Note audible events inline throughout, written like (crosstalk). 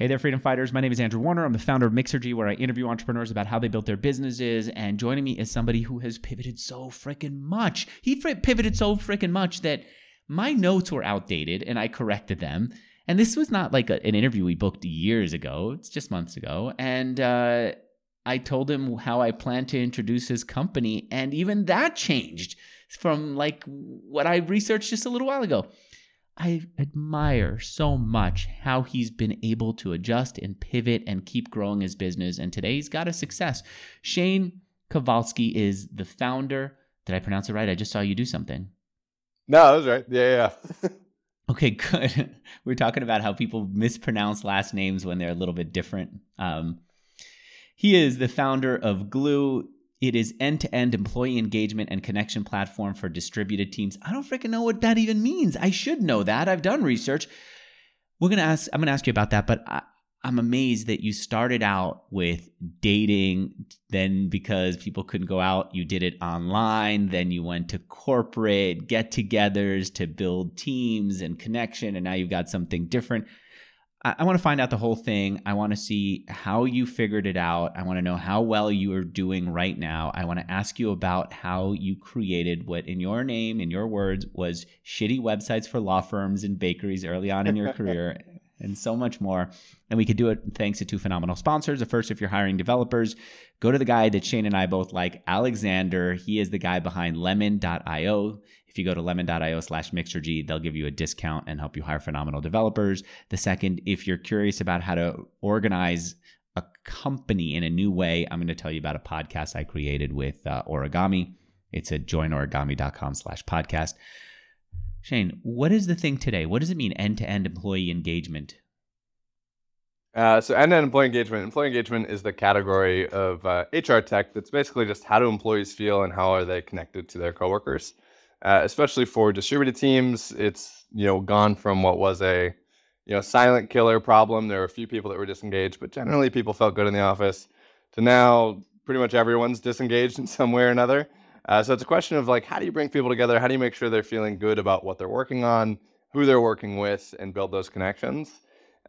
Hey there, freedom fighters. My name is Andrew Warner. I'm the founder of Mixergy, where I interview entrepreneurs about how they built their businesses. And joining me is somebody who has pivoted so freaking much. He fr- pivoted so freaking much that my notes were outdated and I corrected them. And this was not like a, an interview we booked years ago, it's just months ago. And uh, I told him how I plan to introduce his company. And even that changed from like what I researched just a little while ago. I admire so much how he's been able to adjust and pivot and keep growing his business. And today he's got a success. Shane Kovalsky is the founder. Did I pronounce it right? I just saw you do something. No, that was right. Yeah, yeah. (laughs) okay, good. (laughs) We're talking about how people mispronounce last names when they're a little bit different. Um, he is the founder of Glue. It is end-to-end employee engagement and connection platform for distributed teams. I don't freaking know what that even means. I should know that. I've done research. We're gonna ask. I'm gonna ask you about that, but I, I'm amazed that you started out with dating, then because people couldn't go out, you did it online, then you went to corporate get togethers to build teams and connection, and now you've got something different. I, I want to find out the whole thing. I want to see how you figured it out. I want to know how well you are doing right now. I want to ask you about how you created what, in your name, in your words, was shitty websites for law firms and bakeries early on in your (laughs) career. And so much more. And we could do it thanks to two phenomenal sponsors. The first, if you're hiring developers, go to the guy that Shane and I both like, Alexander. He is the guy behind lemon.io. If you go to lemon.io slash mixergy, they'll give you a discount and help you hire phenomenal developers. The second, if you're curious about how to organize a company in a new way, I'm going to tell you about a podcast I created with uh, Origami. It's at joinorigami.com slash podcast. Shane, what is the thing today? What does it mean end to end employee engagement? Uh, so end-to-end employee engagement. Employee engagement is the category of uh, HR tech that's basically just how do employees feel and how are they connected to their coworkers. Uh, especially for distributed teams, it's you know gone from what was a you know silent killer problem. There were a few people that were disengaged, but generally people felt good in the office. To now, pretty much everyone's disengaged in some way or another. Uh, so it's a question of like how do you bring people together? How do you make sure they're feeling good about what they're working on, who they're working with, and build those connections.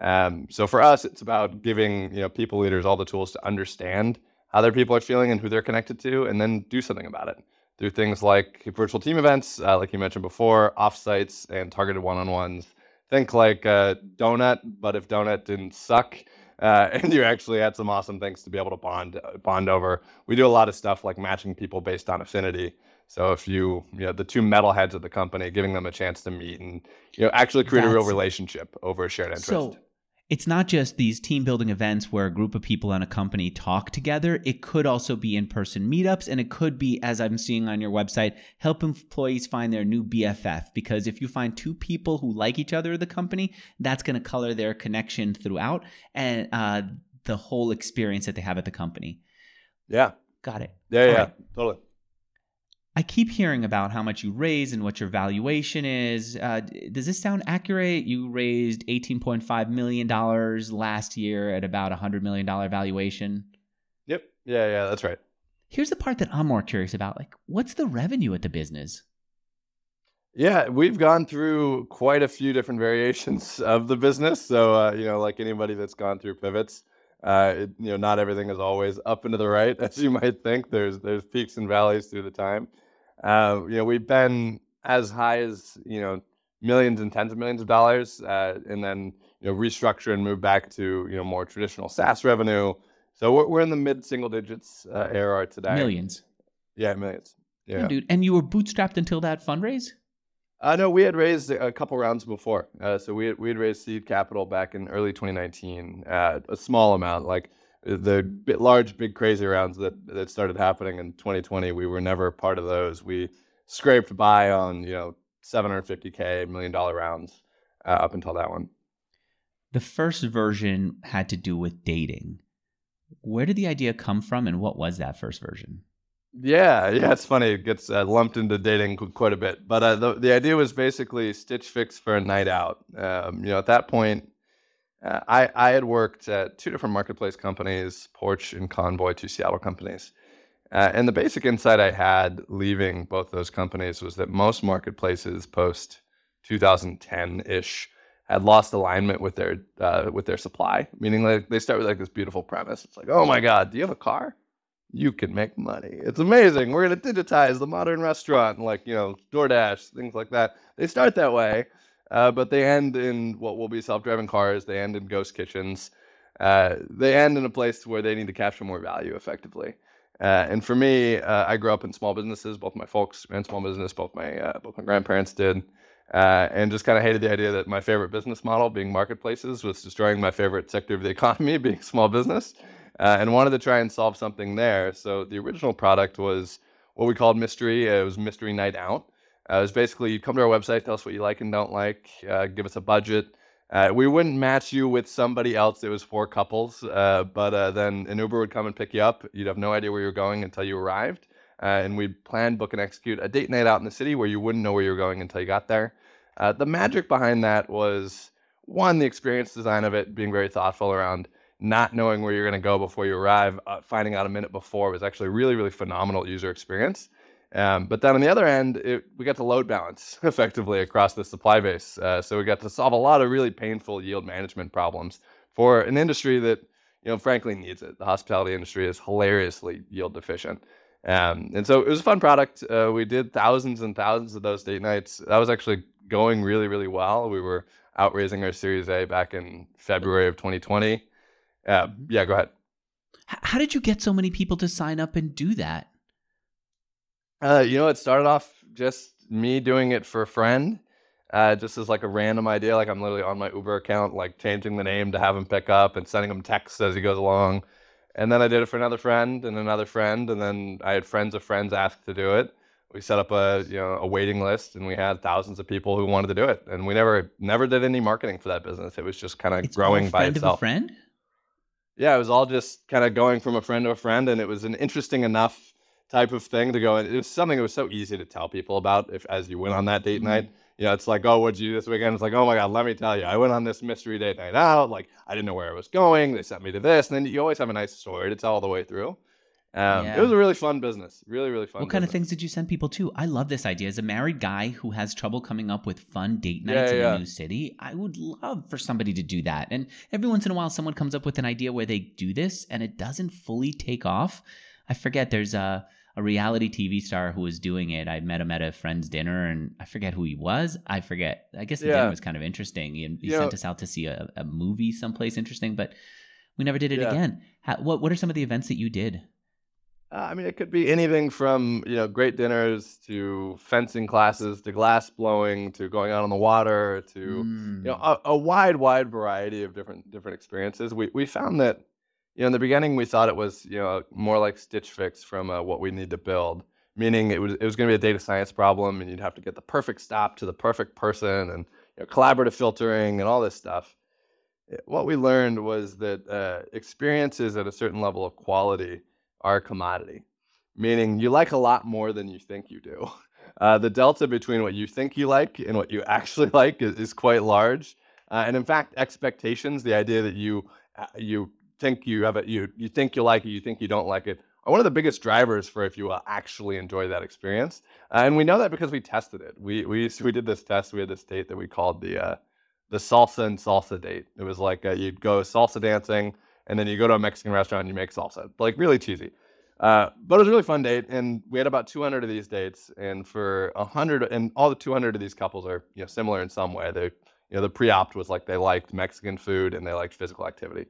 Um, so for us, it's about giving you know people leaders all the tools to understand how their people are feeling and who they're connected to, and then do something about it through things like virtual team events, uh, like you mentioned before, offsites and targeted one-on-ones. Think like uh, Donut, but if Donut didn't suck, uh, (laughs) and you actually had some awesome things to be able to bond bond over. We do a lot of stuff like matching people based on affinity. So if you, you know, the two metalheads of the company, giving them a chance to meet and you know actually create That's, a real relationship over a shared interest. So it's not just these team building events where a group of people in a company talk together. It could also be in person meetups, and it could be, as I'm seeing on your website, help employees find their new BFF. Because if you find two people who like each other at the company, that's going to color their connection throughout and uh, the whole experience that they have at the company. Yeah. Got it. Yeah, All yeah, right. totally. I keep hearing about how much you raised and what your valuation is. Uh, does this sound accurate? You raised $18.5 million last year at about a $100 million valuation. Yep. Yeah, yeah, that's right. Here's the part that I'm more curious about. Like, what's the revenue at the business? Yeah, we've gone through quite a few different variations of the business. So, uh, you know, like anybody that's gone through pivots, uh, it, you know, not everything is always up and to the right, (laughs) as you might think. There's there's peaks and valleys through the time. Uh, you know, we've been as high as you know millions and tens of millions of dollars, uh, and then you know restructure and move back to you know more traditional SaaS revenue. So we're, we're in the mid single digits uh, ARR today. Millions. Yeah, millions. Yeah, dude. And you were bootstrapped until that fundraise. Uh, no, we had raised a couple rounds before. Uh, so we had, we had raised seed capital back in early 2019, uh, a small amount. Like the large, big, crazy rounds that that started happening in 2020, we were never part of those. We scraped by on you know 750k million dollar rounds uh, up until that one. The first version had to do with dating. Where did the idea come from, and what was that first version? Yeah, yeah, it's funny. It gets uh, lumped into dating quite a bit, but uh, the the idea was basically Stitch Fix for a night out. Um, you know, at that point, uh, I I had worked at two different marketplace companies, Porch and Convoy, two Seattle companies, uh, and the basic insight I had leaving both those companies was that most marketplaces post 2010 ish had lost alignment with their uh, with their supply. Meaning, like they start with like this beautiful premise. It's like, oh my god, do you have a car? You can make money. It's amazing. We're gonna digitize the modern restaurant, like you know, DoorDash, things like that. They start that way, uh, but they end in what will be self-driving cars. They end in ghost kitchens. Uh, they end in a place where they need to capture more value effectively. Uh, and for me, uh, I grew up in small businesses. Both my folks ran small business. Both my uh, both my grandparents did, and just kind of hated the idea that my favorite business model, being marketplaces, was destroying my favorite sector of the (laughs) economy, being small business, and wanted to try and solve something there. So the original product was what we called Mystery. It was Mystery Night Out. It was basically you come to our website, tell us what you like and don't like, give us a budget. Uh, we wouldn't match you with somebody else. It was four couples, uh, but uh, then an Uber would come and pick you up. You'd have no idea where you were going until you arrived, uh, and we'd plan, book, and execute a date night out in the city where you wouldn't know where you were going until you got there. Uh, the magic behind that was one, the experience design of it being very thoughtful around not knowing where you're going to go before you arrive, uh, finding out a minute before was actually really, really phenomenal user experience. Um, but then on the other end, it, we got to load balance (laughs) effectively across the supply base. Uh, so we got to solve a lot of really painful yield management problems for an industry that, you know, frankly needs it. The hospitality industry is hilariously yield deficient. Um, and so it was a fun product. Uh, we did thousands and thousands of those date nights. That was actually going really, really well. We were out raising our Series A back in February of 2020. Uh, yeah, go ahead. How did you get so many people to sign up and do that? Uh, you know, it started off just me doing it for a friend, uh, just as like a random idea. Like I'm literally on my Uber account, like changing the name to have him pick up and sending him texts as he goes along. And then I did it for another friend and another friend, and then I had friends of friends ask to do it. We set up a you know a waiting list, and we had thousands of people who wanted to do it. And we never never did any marketing for that business. It was just kind of growing by friend itself. Of a friend? Yeah, it was all just kind of going from a friend to a friend, and it was an interesting enough type of thing to go. And it was something that was so easy to tell people about if as you went on that date mm-hmm. night. You know, it's like, oh, what'd you do this weekend? It's like, oh my God, let me tell you, I went on this mystery date night out. Like, I didn't know where I was going. They sent me to this. And then you always have a nice story to tell all the way through. Um, yeah. It was a really fun business. Really, really fun. What kind of things did you send people to? I love this idea. As a married guy who has trouble coming up with fun date nights yeah, yeah, in a new city, I would love for somebody to do that. And every once in a while, someone comes up with an idea where they do this and it doesn't fully take off. I forget. There's a a reality TV star who was doing it. I met him at a friend's dinner, and I forget who he was. I forget. I guess the yeah. dinner was kind of interesting. He, he sent know, us out to see a, a, movie someplace interesting, but we never did it yeah. again. How, what What are some of the events that you did? Uh, I mean, it could be anything from you know great dinners to fencing classes to glass blowing to going out on the water to mm. you know mm. a, a wide, wide variety of different different experiences. We we found that you know, in the beginning, we thought it was you know more like Stitch Fix from uh, what we need to build, meaning it was it was going to be a data science problem, and you'd have to get the perfect stop to the perfect person, and you know, collaborative filtering and all this stuff. Eh, what we learned was that uh, experiences at a certain level of quality are a commodity, meaning you like a lot more than you think you do. (laughs) Uh, the delta between what you think you like and what you (laughs) actually like is, is quite large. Uh, and in fact, expectations, the idea that you uh, you think you have it, you you think you like it, you think you don't like it, are one of the biggest drivers for if you will actually enjoy that experience. Uh, and we know that because we tested it. We we we did this test. We had this date that we called the uh, the salsa and salsa date. It was like uh, you'd go salsa dancing, and then you go to a Mexican restaurant and you make salsa. Like really cheesy. Uh, but it was a really fun date, and we had about 200 of these dates, and for 100, and all the 200 of these couples are you know similar in some way. They, you know, the pre-opt was like they liked Mexican food and they liked physical activity.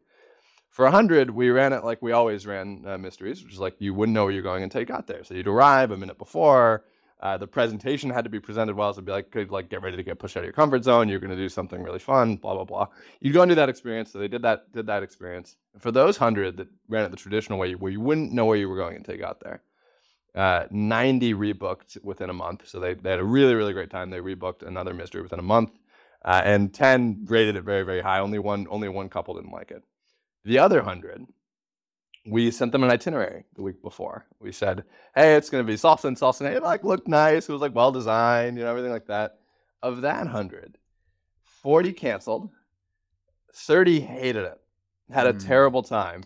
For 100, we ran it like we always ran uh, mysteries, which is like you wouldn't know where you're going until you got there. So you'd arrive a minute before. Uh, the presentation had to be presented well, so it'd be like, could like get ready to get pushed out of your comfort zone. You're going to do something really fun, blah blah blah. You go and do that experience. So they did that, did that experience. For those hundred that ran it the traditional way, where you wouldn't know where you were going until you got there, uh, 90 rebooked within a month. So they, they had a really really great time. They rebooked another mystery within a month, uh, and 10 rated it very very high. Only one only one couple didn't like it. The other hundred, we sent them an itinerary the week before. We said, "Hey, it's going to be salsa and salsa." And it like looked nice. It was like well designed, you know, everything like that. Of that hundred, forty canceled, thirty hated it, had a mm. terrible time,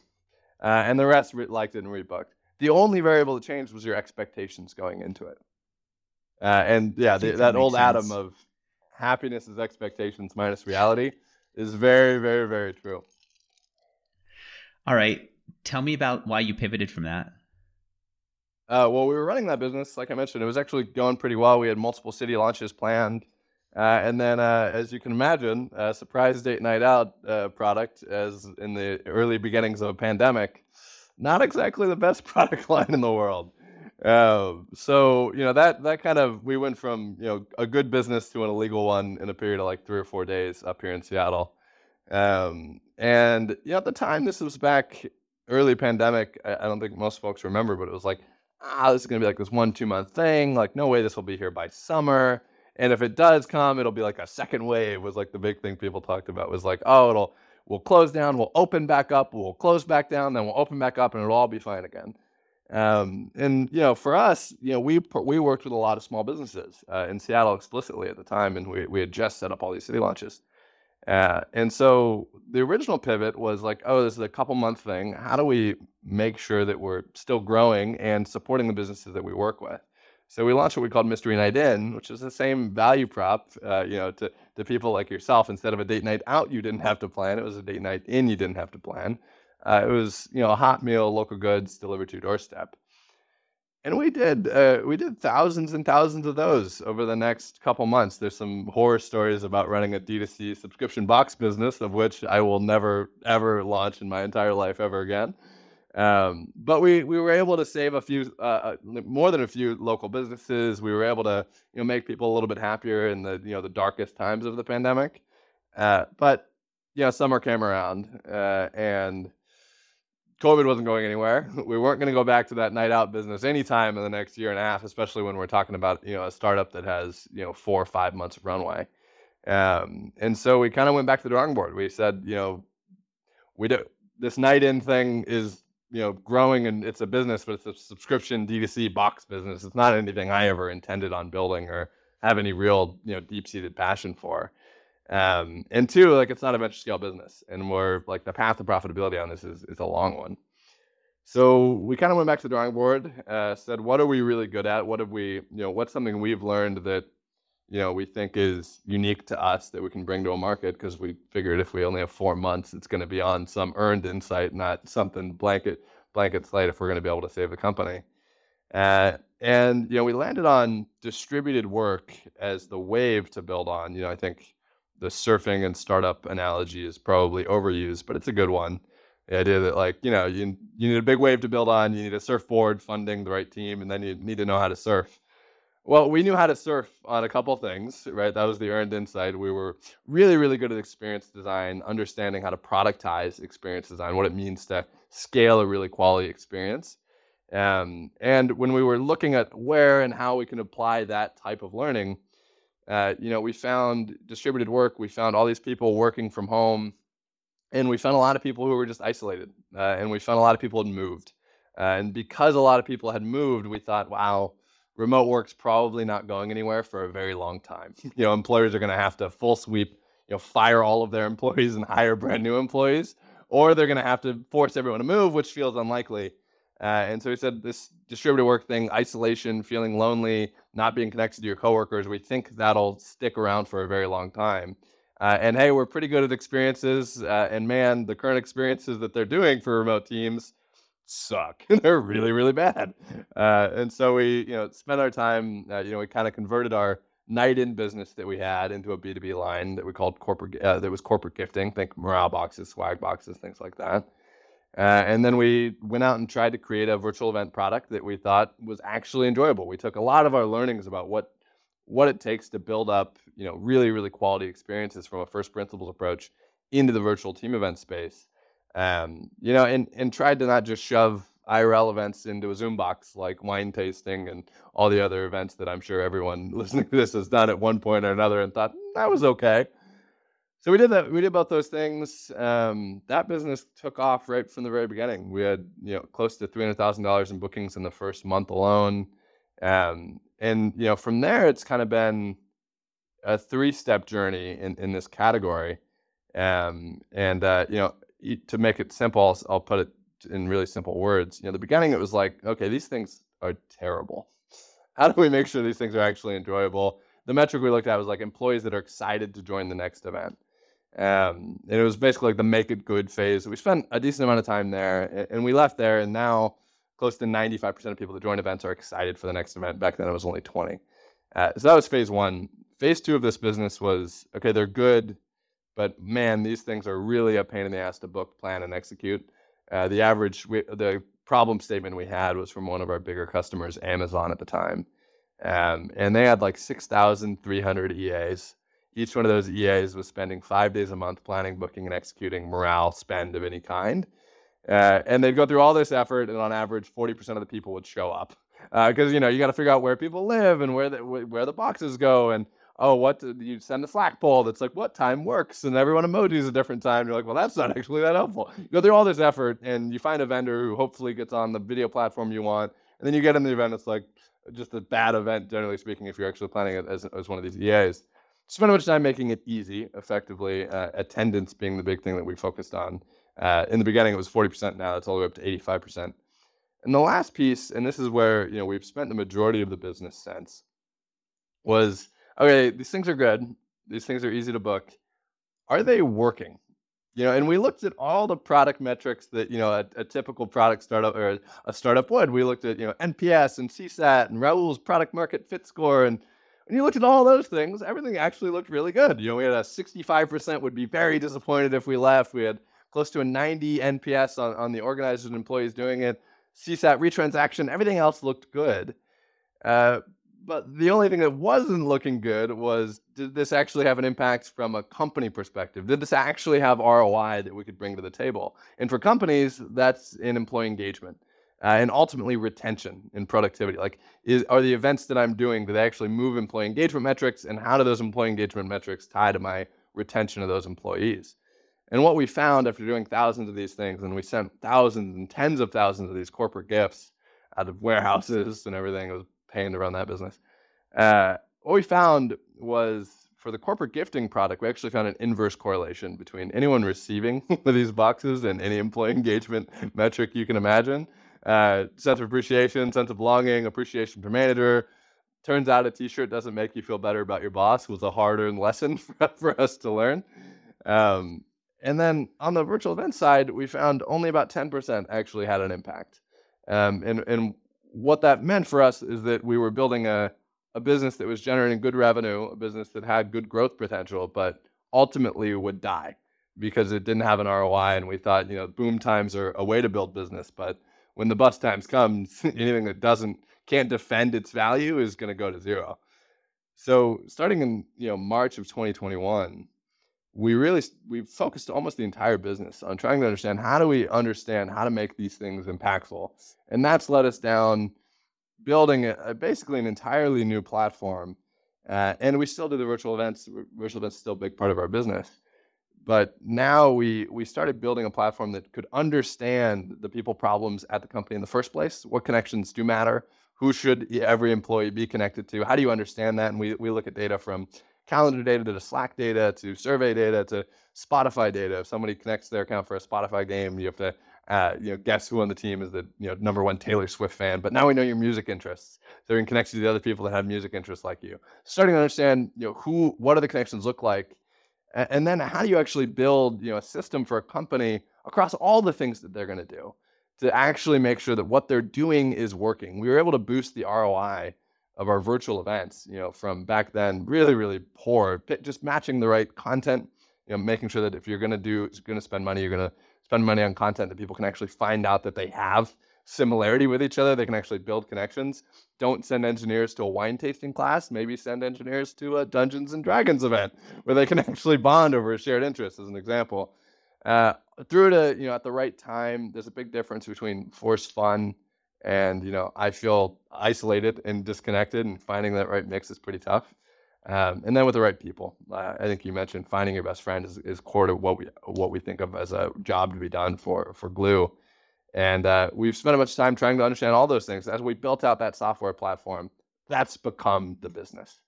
uh, and the rest re- liked it and rebooked. The only variable that changed was your expectations going into it. Uh, and yeah, the, that old sense. Adam of happiness is expectations minus reality is very, very, very true. All right. Tell me about why you pivoted from that. Uh, well, we were running that business, like I mentioned, it was actually going pretty well. We had multiple city launches planned. Uh, and then, uh, as you can imagine, surprise date night out uh, product, as in the early beginnings of a pandemic, not exactly the best (laughs) product line in the world. Uh, so you know that that kind of we went from you know a good business to an illegal one in a period of like three or four days up here in Seattle. Um, and know, at the time, this was back early pandemic. I, I don't think most folks remember, but it was like, ah, this is gonna be like this one two month thing. Like, no way this will be here by summer. And if it does come, it'll be like a second wave. Was like the big thing people talked about. Was like, oh, it'll we'll close down, we'll open back up, we'll close back down, then we'll open back up, and it'll all be fine again. Um, and you know, for us, you know, we we worked with a lot of small businesses uh, in Seattle explicitly at the time, and we we had just set up all these city launches. Uh, and so the original pivot was like, oh, this is a couple month thing. How do we make sure that we're still growing and supporting the businesses that we work with? So we launched what we called Mystery Night In, which is the same value prop, uh, you know, to, to people like yourself. Instead of a date night out, you didn't have to plan. It was a date night in, you didn't have to plan. Uh, it was you know a hot meal, local goods delivered to your doorstep, and we did uh, we did thousands and thousands of those over the next couple months. There's some horror stories about running a D2C subscription box business, of which I will never ever launch in my entire life ever again. Um, but we we were able to save a few uh, uh more than a few local businesses. We were able to you know make people a little bit happier in the you know the darkest times of the pandemic. Uh, but you know summer came around uh, and COVID wasn't going anywhere. (laughs) We weren't going to go back to that night out business anytime in the next year and a half, especially when we're talking about you know a startup that has you know four or five months of runway. Um, and so we kind of went back to the drawing board. We said, you know, we do this night in thing is you know growing and it's a business, but it's a subscription D2C box business. It's not anything I ever intended on building or have any real you know deep seated passion for. Um, and two, like it's not a venture scale business, and we're like the path to profitability on this is is a long one. So we kind of went back to the drawing board, uh, said, what are we really good at? What have we, you know, what's something we've learned that, you know, we think is unique to us that we can bring to a market? Because we figured if we only have four months, it's going to be on some earned insight, not something blanket blanket slate. If we're going to be able to save the company, uh, and you know, we landed on distributed work as the wave to build on. You know, I think the surfing and startup analogy is probably overused, but it's a good one. The idea that like you know you you need a big wave to build on, you need a surfboard, funding, the right team, and then you need to know how to surf. Well, we knew how to surf on a couple things, right? That was the earned insight. We were really, really good at experience design, understanding how to productize experience design, what it means to scale a really quality experience. Um, and when we were looking at where and how we can apply that type of learning, uh, you know, we found distributed work. We found all these people working from home, and we found a lot of people who were just isolated. Uh, and we found a lot of people had moved. Uh, and because a lot of people had moved, we thought, wow, remote work's probably not going anywhere for a very long time. (laughs) you know, employers are going to have to full sweep, you know, fire all of their employees and hire brand new employees, or they're going to have to force everyone to move, which feels unlikely. Uh, and so he said this distributed work thing, isolation, feeling lonely, not being connected to your coworkers, we think that'll stick around for a very long time. Uh, and hey, we're pretty good at experiences. Uh, and man, the current experiences that they're doing for remote teams suck. (laughs) they're really, really bad. Uh, and so we, you know, spent our time, uh, you know, we kind of converted our night in business that we had into a B2B line that we called corporate, uh, that was corporate gifting. Think morale boxes, swag boxes, things like that. Uh, and then we went out and tried to create a virtual event product that we thought was actually enjoyable. We took a lot of our learnings about what what it takes to build up, you know, really really quality experiences from a first principles approach into the virtual team event space. Um, you know, and and tried to not just shove IRL events into a Zoom box like wine tasting and all the other events that I'm sure everyone (laughs) listening to this has done at one point or another and thought that was okay. So we did that. We did both those things. Um, that business took off right from the very beginning. We had you know close to three hundred thousand dollars in bookings in the first month alone, um, and you know from there it's kind of been a three-step journey in, in this category. Um, and uh, you know to make it simple, I'll, I'll put it in really simple words. You know, the beginning it was like, okay, these things are terrible. How do we make sure these things are actually enjoyable? the metric we looked at was like employees that are excited to join the next event. Um, and it was basically like the make it good phase. We spent a decent amount of time there, and we left there, and now close to 95% of people that join events are excited for the next event. Back then, it was only 20. Uh, so that was phase one. Phase two of this business was okay, they're good, but man, these things are really a pain in the ass to book, plan, and execute. Uh, the average, we, the problem statement we had was from one of our bigger customers, Amazon at the time. Um, and they had like 6,300 EAs. Each one of those EAs was spending five days a month planning, booking, and executing morale spend of any kind. Uh, and they'd go through all this effort, and on average, 40% of the people would show up because uh, you know you got to figure out where people live and where the where the boxes go, and oh, what you send a Slack poll that's like what time works, and everyone emojis a different time. You're like, well, that's not (laughs) actually that helpful. You go through all this effort, and you find a vendor who hopefully gets on the video platform you want, and then you get in the event. It's like just a bad event, generally speaking, if you're actually planning it as, as one of these EAs. Spend much time making it easy, effectively. Uh, attendance being the big thing that we focused on. Uh, in the beginning, it was 40%. Now it's all the way up to 85%. And the last piece, and this is where you know we've spent the majority of the business since, was okay. These things are good. These things are easy to book. Are they working? You know, and we looked at all the product metrics that you know a, a typical product startup or a startup would. We looked at you know NPS and CSAT and Rahul's product market fit score, and when you looked at all those things, everything actually looked really good. You know, we had a 65% would be very disappointed if we left. We had close to a 90 NPS on, on the organizers and employees doing it. CSAT retransaction, everything else looked good. Uh, but the only thing that wasn't looking good was did this actually have an impact from a company perspective? Did this actually have ROI that we could bring to the table? And for companies, that's in employee engagement. Uh, and ultimately retention and productivity. Like, is, are the events that I'm doing, do they actually move employee engagement metrics? And how do those employee engagement metrics tie to my retention of those employees? And what we found after doing thousands of these things, and we sent thousands and tens of thousands of these corporate gifts out of warehouses and everything, it was paying to run that business. Uh, what we found was for the corporate gifting product, we actually found an inverse correlation between anyone receiving (laughs) these boxes and any employee engagement metric you can imagine. Uh, sense of appreciation, sense of belonging, appreciation for manager. Turns out a t-shirt doesn't make you feel better about your boss was a hard-earned lesson (laughs) for, for us to learn. Um, and then on the virtual event side, we found only about 10% actually had an impact. Um, and, and what that meant for us is that we were building a, a business that was generating good revenue, a business that had good growth potential, but ultimately would die because it didn't have an ROI. And we thought, you know, boom times are a way to build business, but when the bust times come, (laughs) anything that doesn't can't defend its value is going to go to zero. So starting in you know March of 2021, we really we focused almost the entire business on trying to understand how do we understand how to make these things impactful and that's led us down building a, a basically an entirely new platform uh, and we still do the virtual events virtual events still a big part of our business but now we we started building a platform that could understand the people problems at the company in the first place what connections do matter who should every employee be connected to how do you understand that and we, we look at data from calendar data to Slack data to survey data to Spotify data. If somebody connects their account for a Spotify game, you have to uh, you know guess who on the team is the you know number one Taylor Swift fan. But now we know your music interests, so we can connect you to the other people that have music interests like you. Starting to understand you know who, what do the connections look like, and, then how do you actually build you know a system for a company across all the things that they're going to do to actually make sure that what they're doing is working. We were able to boost the ROI of our virtual events, you know, from back then, really, really poor. Just matching the right content, you know, making sure that if you're going to do, going to spend money, you're going to spend money on content that people can actually find out that they have similarity with each other. They can actually build connections. Don't send engineers to a wine tasting class. Maybe send engineers to a Dungeons and Dragons event where they can (laughs) actually bond over a shared interest, as an example. Uh, through to you know at the right time. There's a big difference between forced fun and you know I feel isolated and disconnected, and finding that right mix is pretty tough. Um, and then with the right people, uh, I think you mentioned finding your best friend is, is core to what we what we think of as a job to be done for for Glue. And uh, we've spent a bunch of time trying to understand all those things. As we built out that software platform, that's become the business.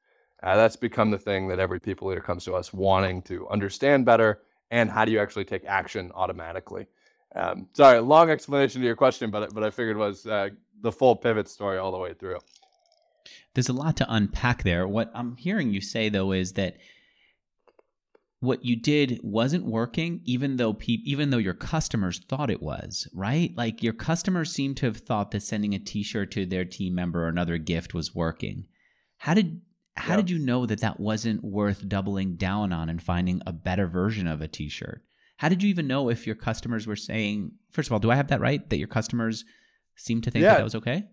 Uh, that's become the thing that every people leader comes to us wanting to understand better. And how do you actually take action automatically? Um, sorry, long explanation to your question, but but I figured was uh, the full pivot story all the way through. There's a lot to unpack there. What I'm hearing you say though is that what you did wasn't working even though pe- even though your customers thought it was, right? Like your customers seem to have thought that sending a t-shirt to their team member or another gift was working. How did how yep. did you know that that wasn't worth doubling down on and finding a better version of a t-shirt? How did you even know if your customers were saying, first of all, do I have that right that your customers seem to think yeah. that, that was okay?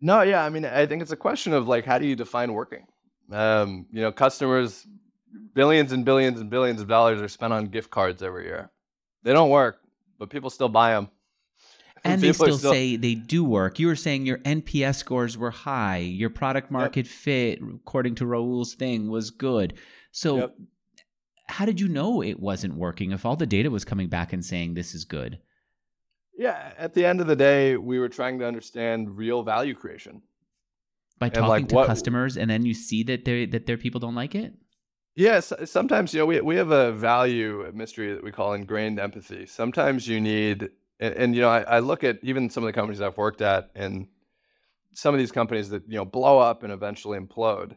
No, yeah, I mean, I think it's a question of like how do you define working? Um, you know, customers billions and billions and billions of dollars are spent on gift cards every year. They don't work, but people still buy them. (laughs) And they still, still, say they do work. You were saying your NPS scores were high, your product market yep. fit, according to Rahul's thing, was good. So, yep. how did you know it wasn't working if all the data was coming back and saying this is good? Yeah, at the end of the day, we were trying to understand real value creation by talking like to what, customers, and then you see that they that their people don't like it. Yes, sometimes you know we we have a value mystery that we call ingrained empathy. Sometimes you need, and, and you know, I, I, look at even some of the companies I've worked at, and some of these companies that you know blow up and eventually implode.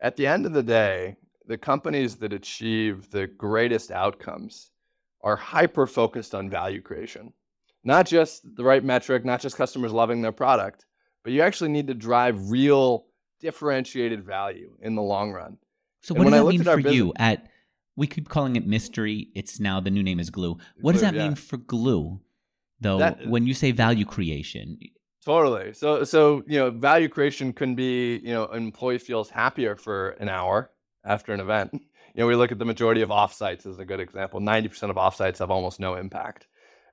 At the end of the day, the companies that achieve the greatest outcomes are hyper focused on value creation, not just the right metric, not just customers loving their product, but you actually need to drive real differentiated value in the long run. So what does that mean for business, you at we keep calling it mystery. It's now the new name is glue. What glue, does that yeah. mean for glue though that, when you say value creation? Totally. So so you know, value creation can be, you know, an employee feels happier for an hour after an event. (laughs) You know, we look at the majority of offsites as a good example. 90% of offsites have almost no impact.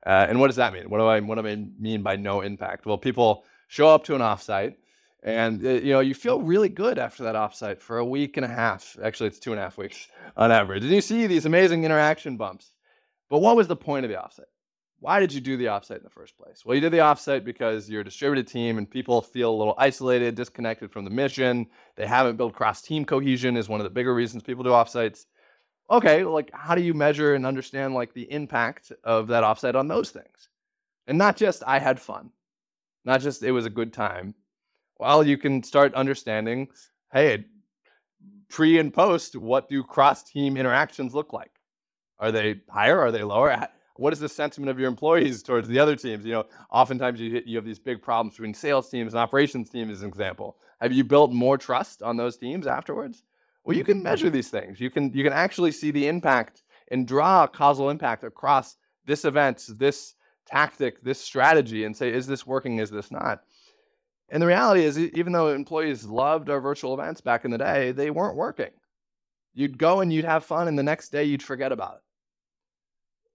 Uh, and what does that mean? What do I what do I mean by no impact? Well, people show up to an offsite and uh, you know you feel really good after that offsite for a week and a half. Actually, it's two and a half weeks on average. And you see these amazing interaction bumps. But what was the point of the offsite? Why did you do the offsite in the first place? Well, you did the offsite because you're a distributed team and people feel a little isolated, disconnected from the mission. They haven't built cross team cohesion is one of the bigger reasons people do offsites. Okay, like how do you measure and understand like the impact of that offsite on those things? And not just I had fun, not just it was a good time, well, you can start understanding hey, pre and post, what do cross team interactions look like? Are they higher? Are they lower? What is the sentiment of your employees towards the other teams? You know, oftentimes you, you have these big problems between sales teams and operations teams, as an example. Have you built more trust on those teams afterwards? Well, you can measure these things. You can you can actually see the impact and draw a causal impact across this event, this tactic, this strategy, and say, is this working? Is this not? And the reality is, even though employees loved our virtual events back in the day, they weren't working. You'd go and you'd have fun, and the next day you'd forget about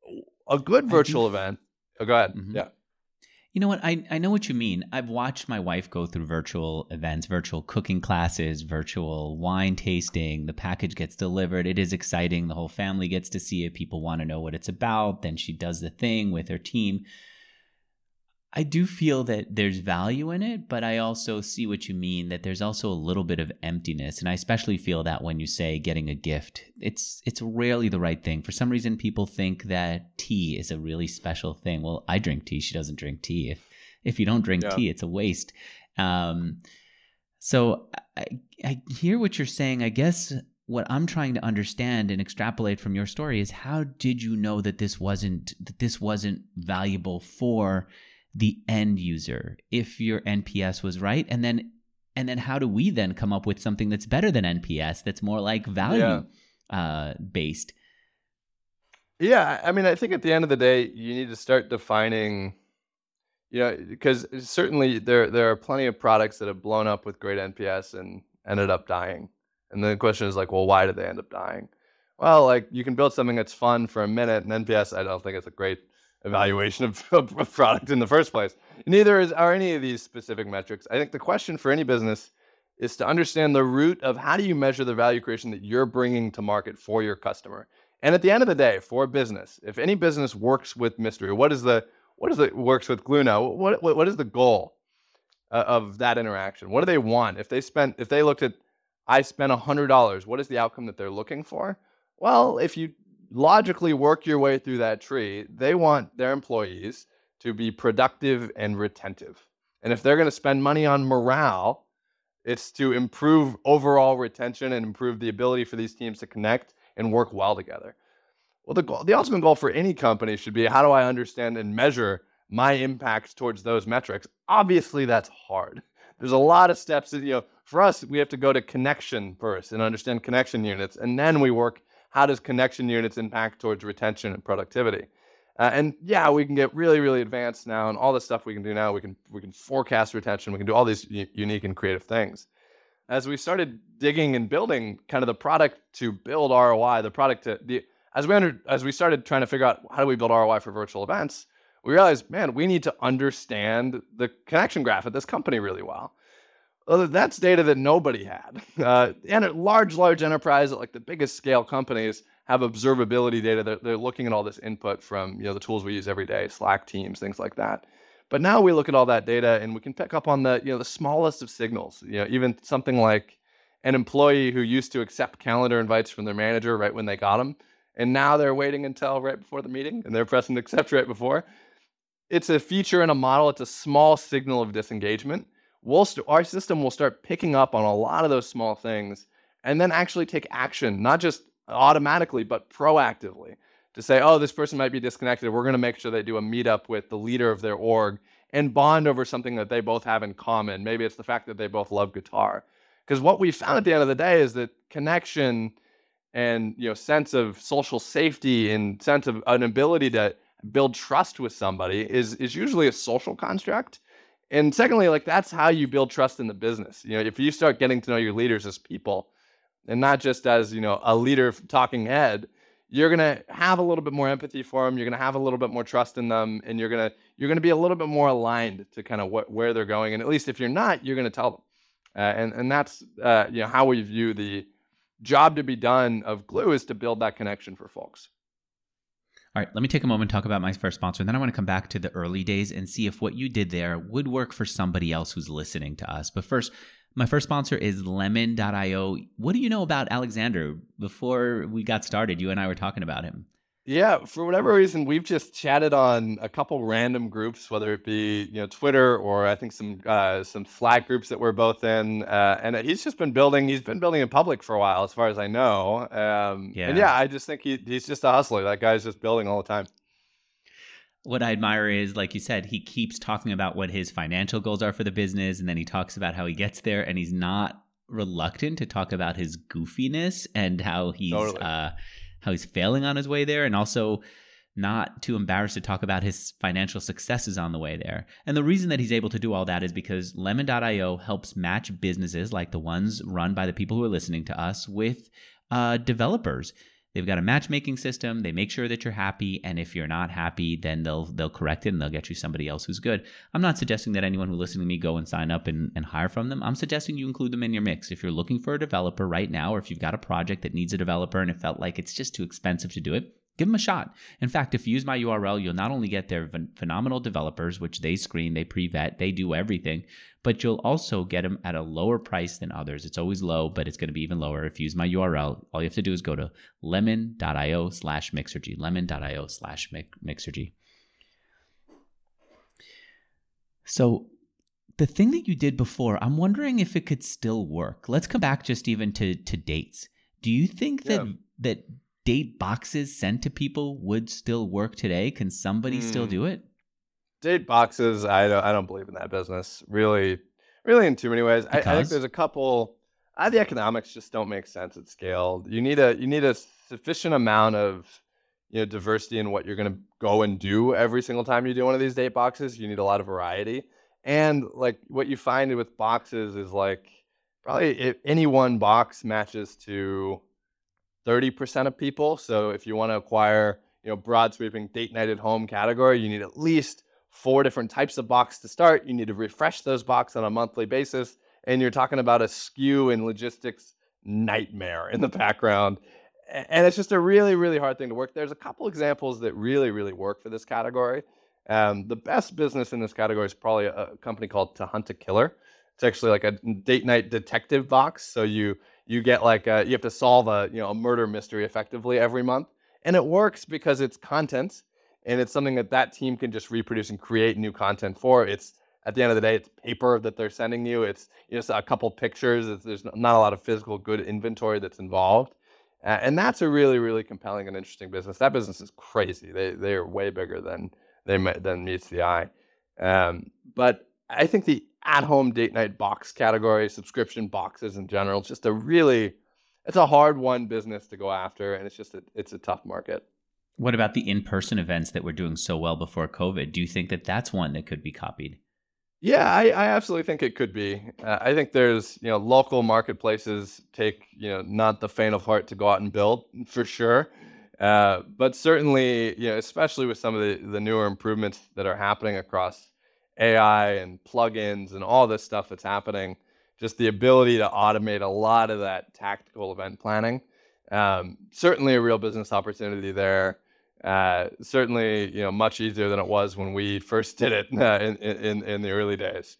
it. A good virtual event. Oh, go ahead. Mm-hmm. Yeah. You know what? I, I know what you mean. I've watched my wife go through virtual events, virtual cooking classes, virtual wine tasting. The package gets delivered. It is exciting. The whole family gets to see it. People want to know what it's about. Then she does the thing with her team. I do feel that there's value in it, but I also see what you mean that there's also a little bit of emptiness. And I especially feel that when you say getting a gift, it's it's rarely the right thing. For some reason people think that tea is a really special thing. Well, I drink tea, she doesn't drink tea. If if you don't drink yeah. tea, it's a waste. Um, so I, I hear what you're saying. I guess what I'm trying to understand and extrapolate from your story is how did you know that this wasn't that this wasn't valuable for the end user if your NPS was right and then and then how do we then come up with something that's better than NPS that's more like value yeah. uh, based? Yeah I mean I think at the end of the day you need to start defining you know because certainly there there are plenty of products that have blown up with great NPS and ended up dying. And the question is like well why did they end up dying? Well like you can build something that's fun for a minute and NPS I don't think it's a great evaluation of, (laughs) a product in the first place. Neither is, are any of these specific metrics. I think the question for any business is to understand the root of how do you measure the value creation that you're bringing to market for your customer. And at the end of the day, for a business, if any business works with mystery, what is the what is it works with Glue now? What, what what is the goal uh, of that interaction? What do they want? If they spent if they looked at I spent hundred dollars, what is the outcome that they're looking for? Well, if you logically work your way through that tree, they want their employees to be productive and retentive. And if they're going to spend money on morale, It's to improve overall retention and improve the ability for these teams to connect and work well together. Well, the goal, the ultimate goal for any company should be how do I understand and measure my impact towards those metrics? Obviously, that's hard. There's a lot of steps that, you know, for us, we have to go to connection first and understand connection units. And then we work how does connection units impact towards retention and productivity. Uh, and yeah, we can get really, really advanced now, and all the stuff we can do now, we can we can forecast retention, we can do all these u- unique and creative things. As we started digging and building kind of the product to build ROI, the product to the as we under, as we started trying to figure out how do we build ROI for virtual events, we realized, man, we need to understand the connection graph at this company really well. Well that's data that nobody had. Uh, and large, large enterprise, like the biggest scale companies, have observability data. They're, they're looking at all this input from you know the tools we use every day, Slack, Teams, things like that. But now we look at all that data and we can pick up on the you know the smallest of signals. You know, even something like an employee who used to accept calendar invites from their manager right when they got them, and now they're waiting until right before the meeting and they're pressing accept right before. It's a feature in a model. It's a small signal of disengagement. We'll st- our system will start picking up on a lot of those small things and then actually take action, not just automatically, but proactively to say, oh, this person might be disconnected. We're going to make sure they do a meetup with the leader of their org and bond over something that they both have in common. Maybe it's the fact that they both love guitar. Because what we found at the end of the day is that connection and you know sense of social safety and sense of an ability to build trust with somebody is is usually a social construct. And secondly, like that's how you build trust in the business. You know, if you start getting to know your leaders as people, and not just as you know a leader talking head you're going to have a little bit more empathy for them you're going to have a little bit more trust in them and you're going to you're going to be a little bit more aligned to kind of what where they're going and at least if you're not you're going to tell them uh, and and that's uh, you know how we view the job to be done of glue is to build that connection for folks all right, let me take a moment talk about my first sponsor, and then I want to come back to the early days and see if what you did there would work for somebody else who's listening to us. But first, my first sponsor is lemon.io. What do you know about Alexander? Before we got started, you and I were talking about him. Yeah, for whatever reason, we've just chatted on a couple random groups, whether it be you know Twitter or I think some uh, some Slack groups that we're both in. Uh, and he's just been building. He's been building in public for a while, as far as I know. Um, yeah. And yeah, I just think he, he's just a hustler. That guy's just building all the time what I admire is, like you said, he keeps talking about what his financial goals are for the business, and then he talks about how he gets there, and he's not reluctant to talk about his goofiness and how he's totally. uh, how he's failing on his way there, and also not too embarrassed to talk about his financial successes on the way there. And the reason that he's able to do all that is because Lemon.io helps match businesses like the ones run by the people who are listening to us with uh, developers. They've got a matchmaking system. They make sure that you're happy, and if you're not happy, then they'll they'll correct it and they'll get you somebody else who's good. I'm not suggesting that anyone who listens to me go and sign up and, and hire from them. I'm suggesting you include them in your mix. If you're looking for a developer right now, or if you've got a project that needs a developer and it felt like it's just too expensive to do it, Give them a shot. In fact, if you use my URL, you'll not only get their phenomenal developers, which they screen, they pre vet, they do everything, but you'll also get them at a lower price than others. It's always low, but it's going to be even lower if you use my URL. All you have to do is go to lemon.io slash mixergy, lemon.io slash mixergy. So the thing that you did before, I'm wondering if it could still work. Let's come back just even to, to dates. Do you think that yeah. that date boxes sent to people would still work today? Can somebody mm. still do it? Date boxes, I don't, I don't believe in that business. Really, really, in too many ways. I, I, think there's a couple. Uh, the economics just don't make sense at scale. You need a you need a sufficient amount of you know diversity in what you're going to go and do every single time you do one of these date boxes. You need a lot of variety, and like what you find with boxes is like probably if any one box matches to 30% of people. So if you want to acquire, you know, broad sweeping date night at home category, you need at least four different types of box to start. You need to refresh those box on a monthly basis. And you're talking about a SKU and logistics nightmare in the background. And it's just a really, really hard thing to work. There's a couple examples that really, really work for this category. Um, the best business in this category is probably a company called To Hunt a Killer. It's actually like a date night detective box. So you you get like a, you have to solve a you know a murder mystery effectively every month, and it works because it's content and it's something that that team can just reproduce and create new content for. It's at the end of the day, it's paper that they're sending you. It's just a couple pictures. It's, there's not a lot of physical good inventory that's involved. Uh, and that's a really, really compelling and interesting business. That business is crazy. They, they are way bigger than, they, than meets the eye. Um, but I think the at-home date night box category, subscription boxes in general, it's just a really, it's a hard one business to go after, and it's just a, it's a tough market. What about the in-person events that were doing so well before COVID? Do you think that that's one that could be copied? Yeah, I, I absolutely think it could be. Uh, I think there's, you know, local marketplaces take, you know, not the faint of heart to go out and build for sure. Uh, but certainly, you know, especially with some of the, the newer improvements that are happening across AI and plugins and all this stuff that's happening, just the ability to automate a lot of that tactical event planning. Um, certainly a real business opportunity there. Uh, certainly, you know, much easier than it was when we first did it uh, in, in in the early days.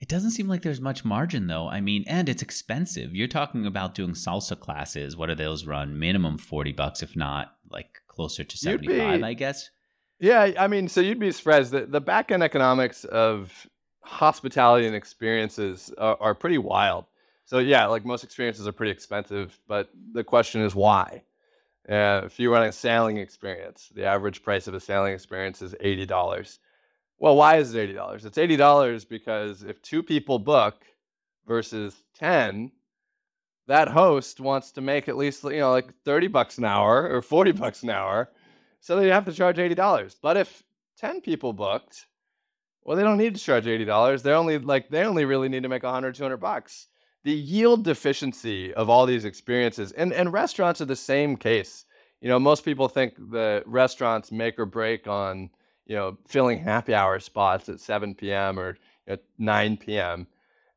It doesn't seem like there's much margin though. I mean, and it's expensive. You're talking about doing salsa classes. What do those run? Minimum 40 bucks if not like closer to 75, be, I guess. Yeah, I mean, so you'd be surprised that the back end economics of hospitality and experiences are, are pretty wild. So yeah, like most experiences are pretty expensive, but the question is why? Uh, if you run a sailing experience, the average price of a sailing experience is eighty dollars. Well, why is it eighty dollars? It's eighty dollars because if two people book versus ten, that host wants to make at least you know like thirty bucks an hour or forty bucks an hour, so they have to charge eighty dollars. But if ten people booked, well, they don't need to charge eighty dollars. They only like they only really need to make 100, 200 bucks. The yield deficiency of all these experiences and, and restaurants are the same case. You know most people think that restaurants make or break on you know filling happy hour spots at 7 p.m or at 9 p.m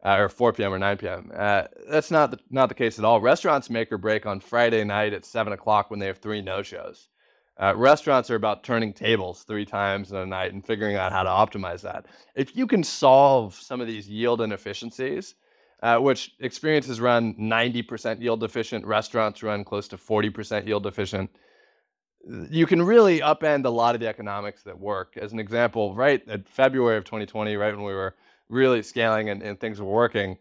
uh, or 4 p.m or 9 p.m uh, that's not the, not the case at all. Restaurants make or break on friday night at 7 o'clock when they have three no shows uh, restaurants are about turning tables three times in a night and figuring out how to optimize that if you can solve some of these yield inefficiencies uh, which experiences run 90% yield efficient, restaurants run close to 40% yield efficient. You can really upend a lot of the economics that work. As an example, right at February of 2020, right when we were really scaling and, and things were working,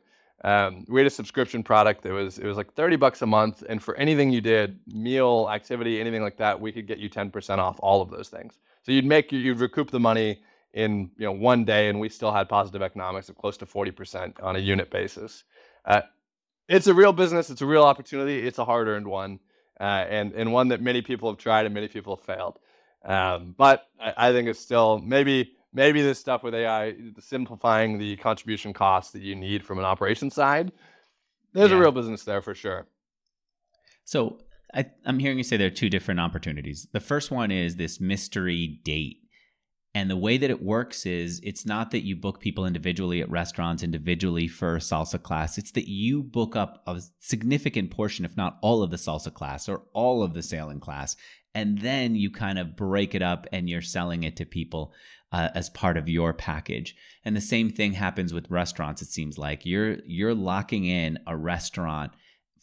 um, we had a subscription product that was it was like 30 bucks a month, and for anything you did, meal, activity, anything like that, we could get you 10% off all of those things. So you'd make you'd recoup the money in you know one day, and we still had positive economics of close to 40% on a unit basis. Uh, it's a real business. It's a real opportunity. It's a hard-earned one, uh, and and one that many people have tried and many people have failed. Um, but I, I, think it's still maybe maybe this stuff with AI, simplifying the contribution costs that you need from an operation side. There's yeah. a real business there for sure. So I, I'm hearing you say there are two different opportunities. The first one is this mystery date and the way that it works is it's not that you book people individually at restaurants individually for a salsa class. It's that you book up a significant portion, if not all of the salsa class or all of the sailing class. And then you kind of break it up and you're selling it to people uh, as part of your package. And the same thing happens with restaurants. It seems like you're you're locking in a restaurant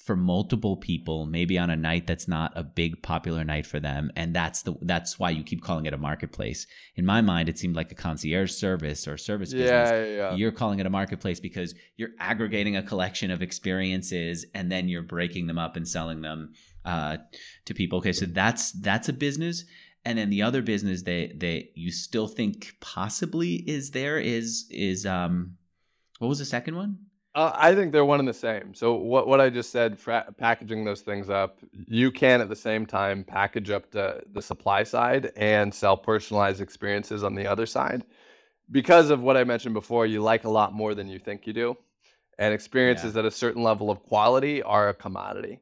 for multiple people maybe on a night that's not a big popular night for them and that's the that's why you keep calling it a marketplace in my mind it seemed like a concierge service or service business yeah, yeah. you're calling it a marketplace because you're aggregating a collection of experiences and then you're breaking them up and selling them uh, to people okay so that's that's a business and then the other business that that you still think possibly is there is is um what was the second one uh, I think they're one and the same. So what what I just said, fra- packaging those things up, you can at the same time package up the the supply side and sell personalized experiences on the other side. Because of what I mentioned before, you like a lot more than you think you do, and experiences yeah. at a certain level of quality are a commodity.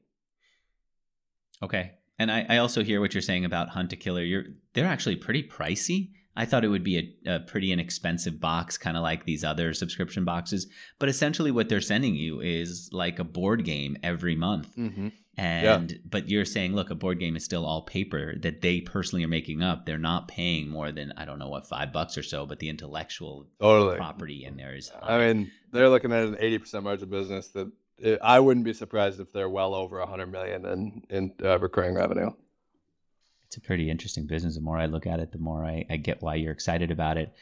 Okay, and I, I also hear what you're saying about Hunt a Killer. You're they're actually pretty pricey. I thought it would be a, a pretty inexpensive box, kind of like these other subscription boxes. But essentially, what they're sending you is like a board game every month. Mm-hmm. And yeah. but you're saying, look, a board game is still all paper that they personally are making up. They're not paying more than I don't know what five bucks or so, but the intellectual totally. property in there is. I mean, they're looking at an eighty percent margin business that it, I wouldn't be surprised if they're well over a hundred million in in uh, recurring revenue it's a pretty interesting business. The more I look at it, the more I, I get why you're excited about it.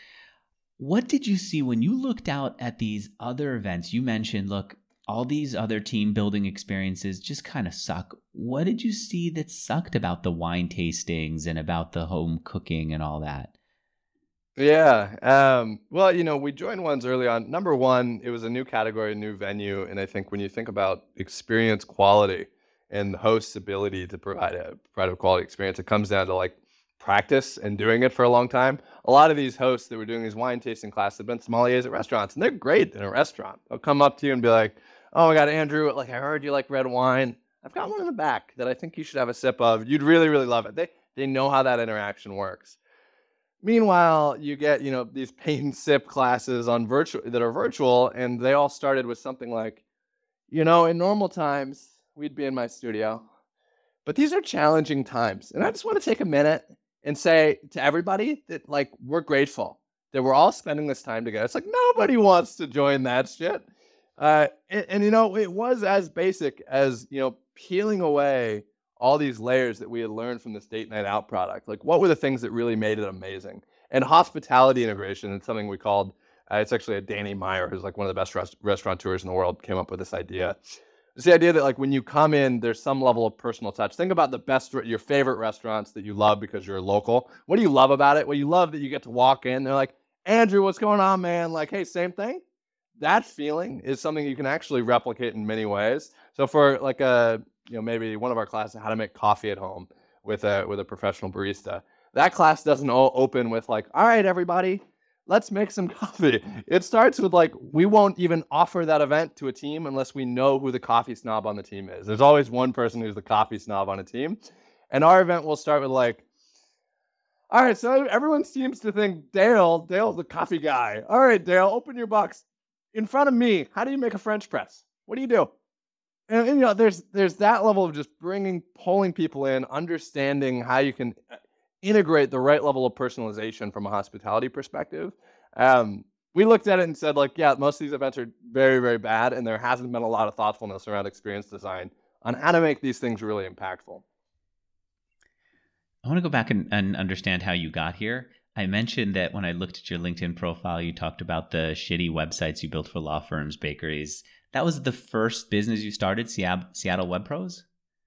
What did you see when you looked out at these other events? You mentioned, look, all these other team building experiences just kind of suck. What did you see that sucked about the wine tastings and about the home cooking and all that? Yeah. Um, well, you know, we joined ones early on. Number one, it was a new category, a new venue. And I think when you think about experience quality and the host's ability to provide a provide a quality experience, it comes down to like practice and doing it for a long time. A lot of these hosts that were doing these wine tasting classes have been sommeliers at restaurants, and they're great in a restaurant. They'll come up to you and be like, "Oh my God, Andrew! Like I heard you like red wine. I've got one in the back that I think you should have a sip of. You'd really, really love it." They they know how that interaction works. Meanwhile, you get you know these pain sip classes on virtual that are virtual, and they all started with something like, you know, in normal times we'd be in my studio, but these are challenging times, and I just want to take a minute and say to everybody that like we're grateful that we're all spending this time together. It's like nobody wants to join that shit, uh, and, and you know it was as basic as you know peeling away all these layers that we had learned from this date night out product. Like, what were the things that really made it amazing? And hospitality integration is something we called. Uh, it's actually a Danny Meyer, who's like one of the best rest- restaurateurs in the world, came up with this idea. It's the idea that like when you come in, there's some level of personal touch. Think about the best, your favorite restaurants that you love because you're local. What do you love about it? Well, you love that you get to walk in. They're like, Andrew, what's going on, man? Like, hey, same thing. That feeling is something you can actually replicate in many ways. So for like a you know maybe one of our classes how to make coffee at home with a with a professional barista. That class doesn't all open with like, all right, everybody, let's make some (laughs) coffee. It starts with like, we won't even offer that event to a team unless we know who the coffee snob on the team is. There's always one person who's the coffee snob on a team. And our event will start with like, all right, so everyone seems to think Dale, Dale's the coffee guy. All right, Dale, open your box. In front of me, how do you make a French press? What do you do? And, and, you know there's there's that level of just bringing pulling people in understanding how you can uh, integrate the right level of personalization from a hospitality perspective. Um, we looked at it and said like yeah most of these events are very very bad and there hasn't been a lot of thoughtfulness around experience design on how to make these things really impactful. I want to go back and, and understand how you got here. I mentioned that when I looked at your LinkedIn profile, you talked about the shitty websites you built for law firms, bakeries, that was the first business you started, Seattle Web Pros.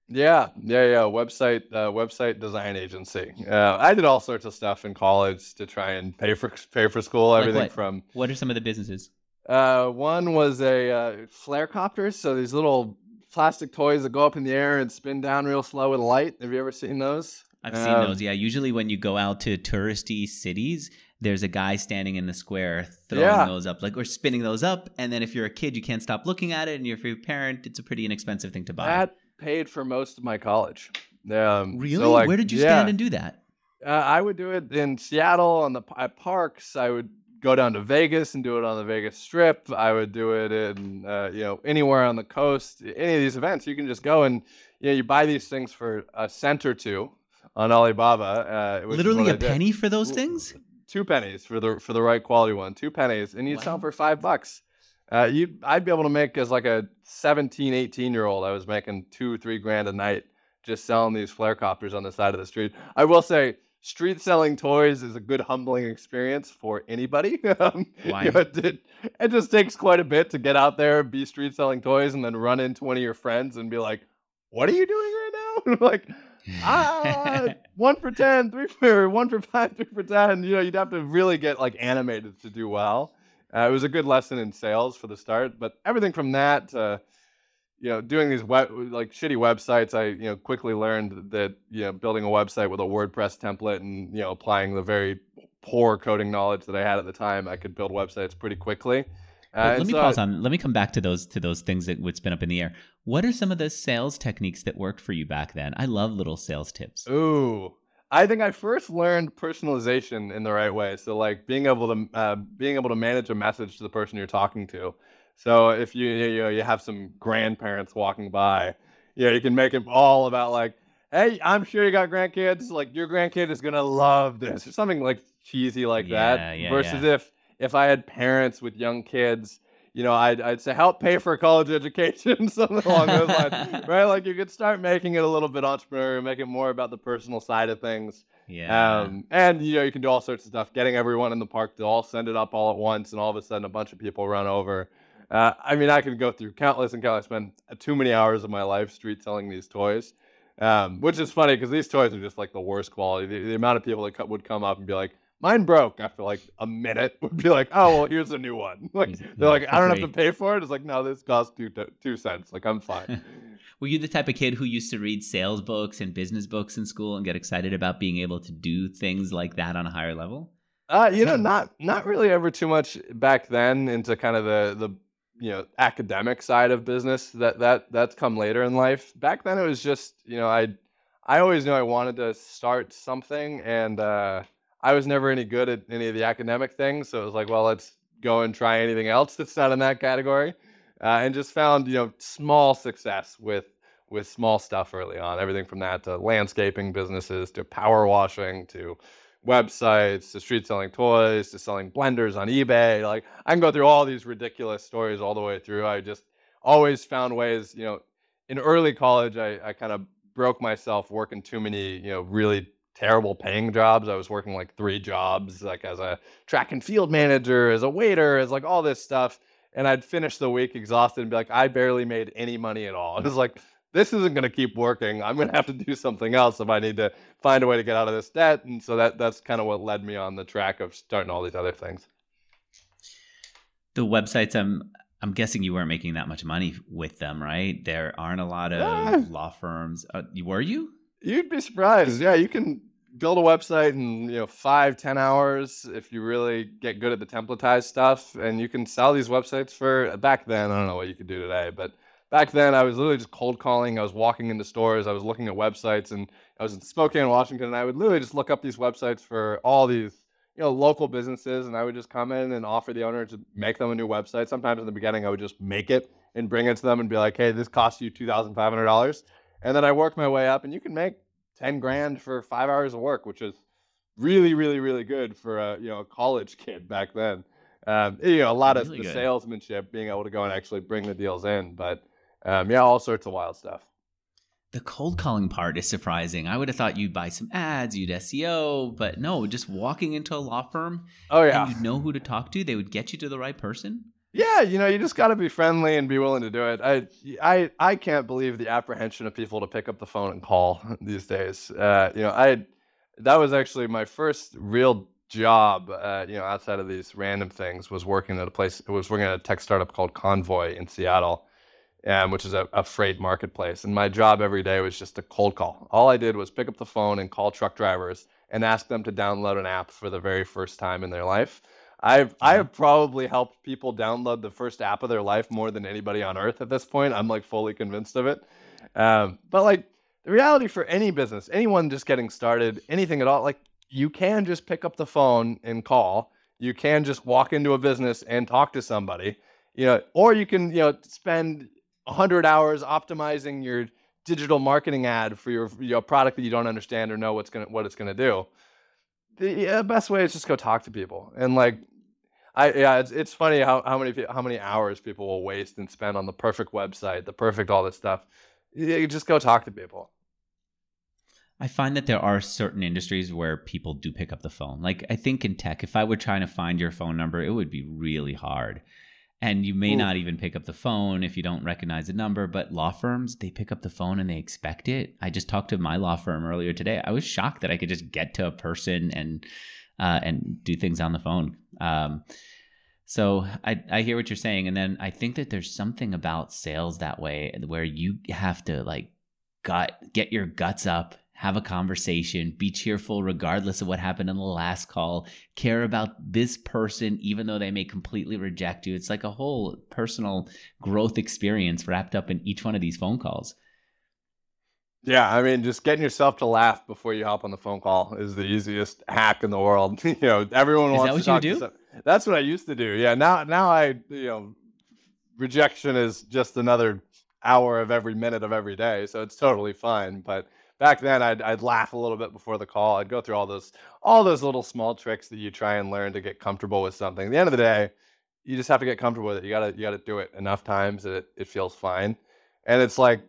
Yeah, yeah, yeah. Website, uh, website design agency. Uh, I did all sorts of stuff in college to try and pay for pay for school. Everything like what? from what are some of the businesses? Uh, one was a uh, flare copters, so these little plastic toys that go up in the air and spin down real slow with light. Have you ever seen those? I've um, seen those. Yeah, usually when you go out to touristy cities, there's a guy standing in the square throwing yeah. those up, like or spinning those up. And then if you're a kid, you can't stop looking at it, and if you're a parent, it's a pretty inexpensive thing to buy. That paid for most of my college. Um, really? So like, Where did you yeah. stand and do that? Uh, I would do it in Seattle on the at parks. I would go down to Vegas and do it on the Vegas Strip. I would do it in uh, you know anywhere on the coast. Any of these events, you can just go and you know you buy these things for a cent or two on Alibaba. Uh, Literally a penny for those things two pennies for the for the right quality one, two pennies, and you wow. sell for five bucks. Uh, you, I'd be able to make as like a 17, 18 year old. I was making two, three grand a night just selling these flare copters on the side of the street. I will say, street selling toys is a good humbling experience for anybody. Um, (laughs) Why? You know, it, it, it, just takes quite a bit to get out there, be street selling toys, and then run into one of your friends and be like, "What are you doing right now?" (laughs) like (laughs) ah, one for ten, three for one for five, three for ten. You know, you'd have to really get like animated to do well. Uh, it was a good lesson in sales for the start, but everything from that to you know doing these web like shitty websites, I you know quickly learned that you know building a website with a WordPress template and you know applying the very poor coding knowledge that I had at the time, I could build websites pretty quickly. Uh, let me so pause on. Let me come back to those to those things that would spin up in the air. What are some of the sales techniques that worked for you back then? I love little sales tips. Ooh, I think I first learned personalization in the right way. So like being able to uh, being able to manage a message to the person you're talking to. So if you you know you have some grandparents walking by, you know you can make it all about like, hey, I'm sure you got grandkids. Like your grandkid is gonna love this or something like cheesy like yeah, that. Yeah, versus yeah. if if I had parents with young kids, you know, I'd, I'd say help pay for a college education, (laughs) something along those lines, (laughs) right? Like you could start making it a little bit entrepreneurial, make it more about the personal side of things. Yeah. Um, and you know you can do all sorts of stuff, getting everyone in the park to all send it up all at once, and all of a sudden a bunch of people run over. Uh, I mean, I could go through countless and countless. I spend too many hours of my life street selling these toys, um, which is funny because these toys are just like the worst quality. The, the amount of people that co- would come up and be like, "Mine broke," after like a minute, (laughs) would be like, "Oh well, here's a new one." (laughs) like they're like, "I don't have to pay for it." It's like, no, this costs two two cents. Like I'm fine. (laughs) Were you the type of kid who used to read sales books and business books in school and get excited about being able to do things like that on a higher level? Uh, you know, not not really ever too much back then into kind of the the you know academic side of business. That that that's come later in life. Back then, it was just you know I I always knew I wanted to start something, and uh, I was never any good at any of the academic things. So it was like, well, let's go and try anything else that's not in that category, uh, and just found you know small success with with small stuff early on. Everything from that to landscaping businesses to power washing to websites to street selling toys to selling blenders on eBay. Like I can go through all these ridiculous stories all the way through. I just always found ways, you know, in early college I, I kind of broke myself working too many, you know, really terrible paying jobs. I was working like three jobs, like as a track and field manager, as a waiter, as like all this stuff. And I'd finish the week exhausted and be like, I barely made any money at all. (laughs) It was like, this isn't going to keep working. I'm going to have to do something else if I need to find a way to get out of this debt. And so that that's kind of what led me on the track of starting all these other things. The websites, I'm I'm guessing you weren't making that much money with them, right? There aren't a lot of yeah. law firms. Uh, were you? You'd be surprised. Yeah, you can build a website in you know five ten hours if you really get good at the templatized stuff, and you can sell these websites for uh, back then. I don't know what you could do today, but back then I was literally just cold calling. I was walking into stores. I was looking at websites, and I was in Spokane, Washington, and I would literally just look up these websites for all these you know local businesses, and I would just come in and offer the owner to make them a new website. Sometimes in the beginning, I would just make it and bring it to them and be like, "Hey, this costs you two thousand five hundred dollars," and then I worked my way up, and you can make ten grand for five hours of work, which is really, really, really good for a you know a college (laughs) kid back then. Um, you know, a lot really of the good. salesmanship, being able to go and actually bring the deals in, but um, yeah, all sorts of wild stuff. The cold calling part is surprising. I would have thought you'd buy some ads, you'd SEO, but no, just walking into a law firm. Oh yeah, you know who to talk to. They would get you to the right person. Yeah, you know, you just got to be friendly and be willing to do it. I, I, I can't believe the apprehension of people to pick up the phone and call (laughs) these days. Uh, you know, I, that was actually my first real job. Uh, you know, outside of these random things, was working at a place. It was working at a tech startup called Convoy in Seattle um, which is a, a, freight marketplace. And my job every day was just a cold call. All I did was pick up the phone and call truck drivers and ask them to download an app for the very first time in their life. I've I have probably helped people download the first app of their life more than anybody on earth at this point. I'm like fully convinced of it. Um, but like the reality for any business, anyone just getting started, anything at all, like you can just pick up the phone and call. You can just walk into a business and talk to somebody you know, or you can, you know, spend 100 hours optimizing your digital marketing ad for your, your product that you don't understand or know what's gonna what it's gonna do. The best way is just go talk to people and like I yeah, it's it's funny how, how many how many hours people will waste and spend on the perfect website, the perfect all this stuff. You just go talk to people. I find that there are certain industries where people do pick up the phone. Like I think in tech, if I were trying to find your phone number, it would be really hard and you may Ooh. not even pick up the phone if you don't recognize the number but law firms they pick up the phone and they expect it i just talked to my law firm earlier today i was shocked that i could just get to a person and uh, and do things on the phone um, so I, I hear what you're saying and then i think that there's something about sales that way where you have to like gut get your guts up have a conversation, be cheerful regardless of what happened in the last call, care about this person even though they may completely reject you. It's like a whole personal growth experience wrapped up in each one of these phone calls. Yeah, I mean, just getting yourself to laugh before you hop on the phone call is the easiest hack in the world. (laughs) you know, everyone is wants that what to you do? That's what I used to do. Yeah, now now I you know, rejection is just another hour of every minute of every day, so it's totally fine. But back then I'd, I'd laugh a little bit before the call. I'd go through all those all those little small tricks that you try and learn to get comfortable with something. At the end of the day, you just have to get comfortable with it. You gotta you gotta do it enough times that it, it feels fine. And it's like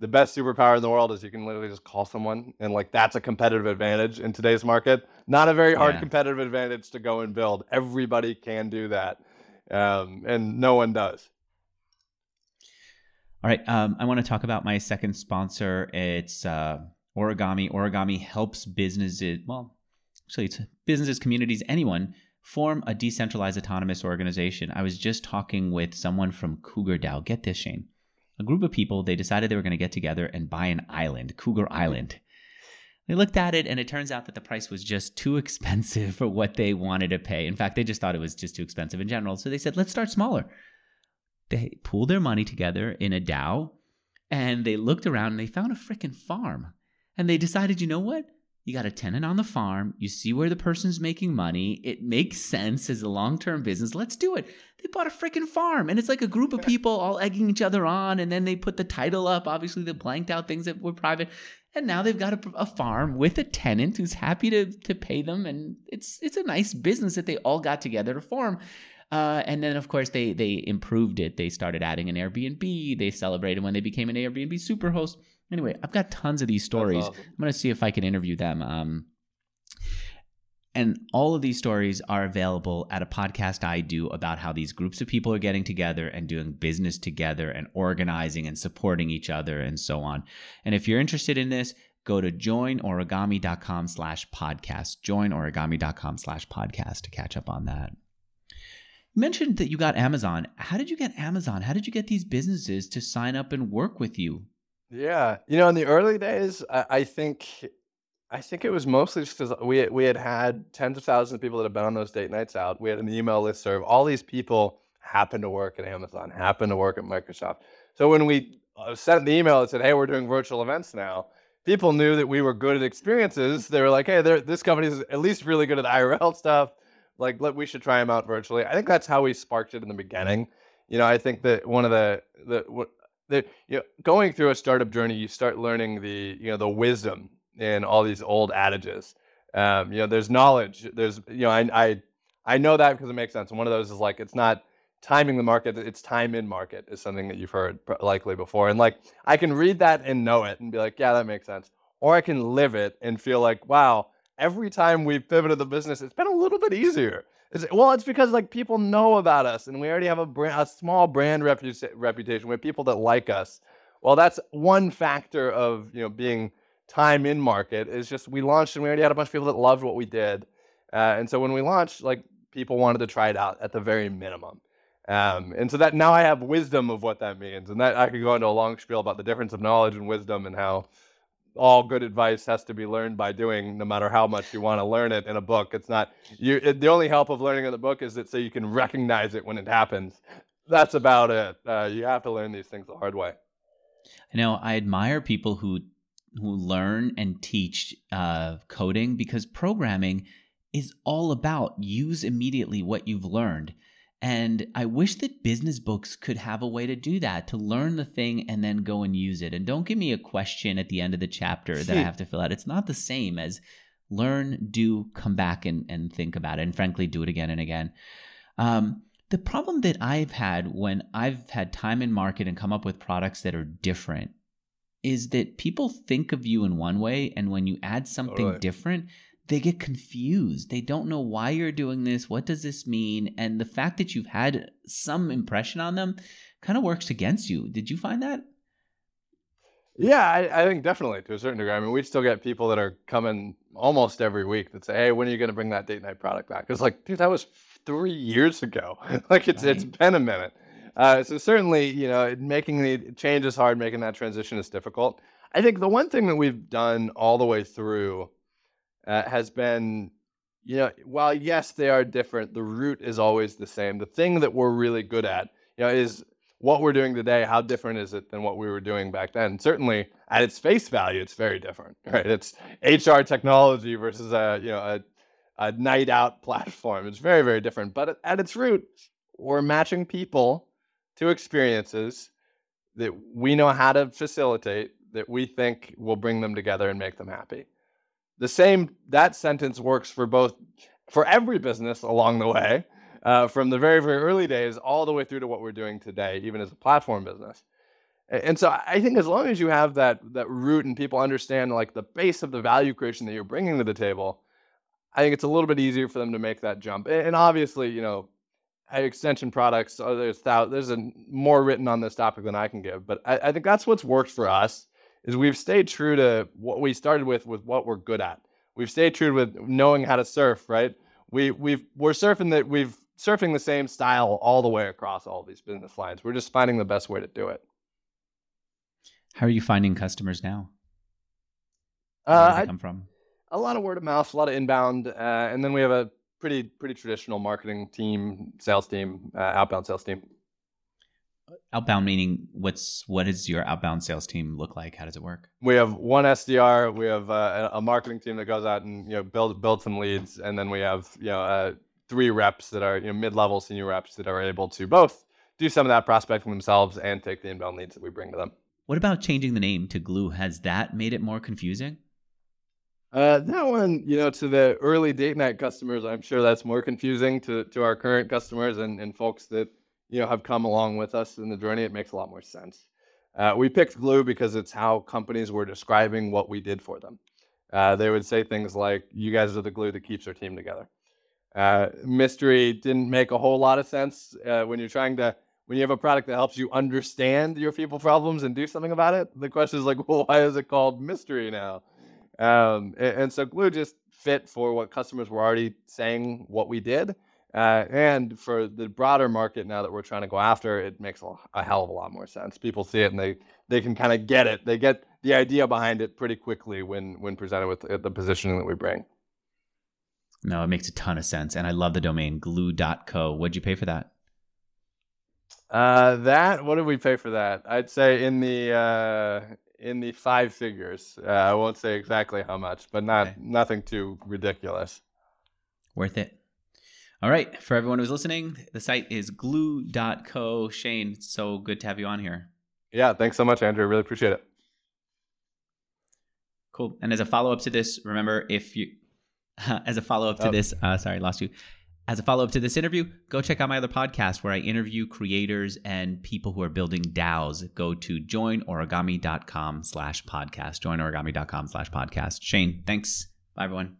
the best superpower in the world is you can literally just call someone and like that's a competitive advantage in today's market. Not a very hard yeah. competitive advantage to go and build. Everybody can do that um, and no one does. All right um, i want to talk about my second sponsor. It's uh, origami. Origami helps businesses well actually it's businesses communities anyone form a decentralized autonomous organization. I was just talking with someone from cougar dao get this shane a group of people, they decided they were going to get together and buy an island, Cougar Island. They looked at it and it turns out that the price was just too expensive for what they wanted to pay. In fact, they just thought it was just too expensive in general. So they said, let's start smaller. They pooled their money together in a DAO and they looked around and they found a freaking farm. And they decided, you know what? You got a tenant on the farm. You see where the person's making money. It makes sense as a long term business. Let's do it. They bought a freaking farm. And it's like a group of people all egging each other on. And then they put the title up. Obviously, they blanked out things that were private. And now they've got a, a farm with a tenant who's happy to, to pay them. And it's, it's a nice business that they all got together to form. Uh, and then, of course, they they improved it. They started adding an Airbnb. They celebrated when they became an Airbnb superhost. Anyway, I've got tons of these stories. Awesome. I'm going to see if I can interview them. Um, and all of these stories are available at a podcast I do about how these groups of people are getting together and doing business together and organizing and supporting each other and so on. And if you're interested in this, go to joinorigami.com slash podcast. Joinorigami.com slash podcast to catch up on that. You mentioned that you got Amazon. How did you get Amazon? How did you get these businesses to sign up and work with you? Yeah, you know, in the early days, I, I think, I think it was mostly just because we we had had tens of thousands of people that had been on those date nights out. We had an email list serve. All these people happened to work at Amazon, happened to work at Microsoft. So when we uh, sent the email that said, "Hey, we're doing virtual events now," people knew that we were good at experiences. They were like, "Hey, this company is at least really good at IRL stuff. Like, let, we should try them out virtually." I think that's how we sparked it in the beginning. You know, I think that one of the the the, you know, going through a startup journey, you start learning the you know the wisdom in all these old adages. Um, you know, there's knowledge. There's you know, I I I know that because it makes sense. And one of those is like it's not timing the market; it's time in market is something that you've heard likely before. And like I can read that and know it and be like, yeah, that makes sense. Or I can live it and feel like, wow, every time we've pivoted the business, it's been a little bit easier. Well, it's because like people know about us, and we already have a brand, a small brand repu- reputation with people that like us. Well, that's one factor of you know being time in market. Is just we launched and we already had a bunch of people that loved what we did, uh, and so when we launched, like people wanted to try it out at the very minimum. Um, and so that now I have wisdom of what that means, and that I could go into a long spiel about the difference of knowledge and wisdom and how all good advice has to be learned by doing, no matter how much you want to learn it in a book. It's not you. It, the only help of learning in the book is that so you can recognize it when it happens. That's about it. Uh, you have to learn these things the hard way. I know. I admire people who who learn and teach uh, coding because programming is all about use immediately what you've learned. And I wish that business books could have a way to do that, to learn the thing and then go and use it. And don't give me a question at the end of the chapter that I (laughs) have to fill out. It's not the same as learn, do, come back and, and think about it. And frankly, do it again and again. Um, the problem that I've had when I've had time in market and come up with products that are different is that people think of you in one way. And when you add something totally. different, they get confused. They don't know why you're doing this. What does this mean? And the fact that you've had some impression on them kind of works against you. Did you find that? Yeah, I, I, think definitely to a certain degree. I mean, we still get people that are coming almost every week that say, "Hey, when are you going to bring that date night product back?" It's like, dude, that was three years ago. (laughs) like it's right. it's been a minute. Uh, so certainly, you know, making the change is hard. Making that transition is difficult. I think the one thing that we've done all the way through uh, has been, you know, while yes, they are different, the root is always the same. The thing that we're really good at, you know, is what we're doing today. How different is it than what we were doing back then? Certainly, at its face value, it's very different, (laughs) right? It's HR technology versus a, you know, a, a night out platform. It's very, very different. But at its root, we're matching people to experiences that we know how to facilitate that we think will bring them together and make them happy the same that sentence works for both for every business along the way uh, from the very very early days all the way through to what we're doing today even as a platform business And so I think as long as you have that that root and people understand like the base of the value creation that you're bringing to the table, I think it's a little bit easier for them to make that jump. And obviously, you know, extension products, oh, there's thou- there's a, more written on this topic than I can give, but I, I think that's what's worked for us is we've stayed true to what we started with with what we're good at. We've stayed true with knowing how to surf, right? We we've we're surfing that we've surfing the same style all the way across all these business lines. We're just finding the best way to do it. How are you finding customers now? Where Where uh, I, come from? a lot of word of mouth, a lot of inbound, uh, and then we have a pretty pretty traditional marketing team, sales team, uh, outbound sales team. Outbound meaning what's what does your outbound sales team look like? How does it work? We have one SDR, we have uh, a marketing team that goes out and you know build build some leads, and then we have you know uh, three reps that are you know mid level senior reps that are able to both do some of that prospecting themselves and take the inbound leads that we bring to them. What about changing the name to Glue? Has that made it more confusing? Uh, that one, you know, to the early date night customers, I'm sure that's more confusing to to our current customers and, and folks that you know have come along with us in the journey. It makes a lot more sense. Uh, we picked Glue because it's how companies were describing what we did for them. Uh, they would say things like, "You guys are the glue that keeps our team together." Uh, mystery didn't make a whole lot of sense uh, when you're trying to when you have a product that helps you understand your people problems and do something about it. The question is like, well, why is it called mystery now? Um, a- and, so Glue just fit for what customers were already saying what we did. Uh, and for the broader market now that we're trying to go after, it makes a, a hell of a lot more sense. People see it and they, they can kind of get it. They get the idea behind it pretty quickly when, when presented with uh, the positioning that we bring. No, it makes a ton of sense. And I love the domain glue.co. What'd you pay for that? Uh, that what did we pay for that? I'd say in the uh, in the five figures. Uh, I won't say exactly how much, but not Okay. nothing too ridiculous. Worth it. All right. For everyone who's listening, the site is glue.co. Shane, it's so good to have you on here. Yeah, thanks so much, Andrew. Really appreciate it. Cool. And as a follow up to this, remember if you, (laughs) as a follow up to Oh. this, uh, sorry, lost you. As a follow up to this interview, go check out my other podcast where I interview creators and people who are building DAOs. Go to joinorigami.com slash podcast. Joinorigami.com slash podcast. Shane, thanks. Bye, everyone.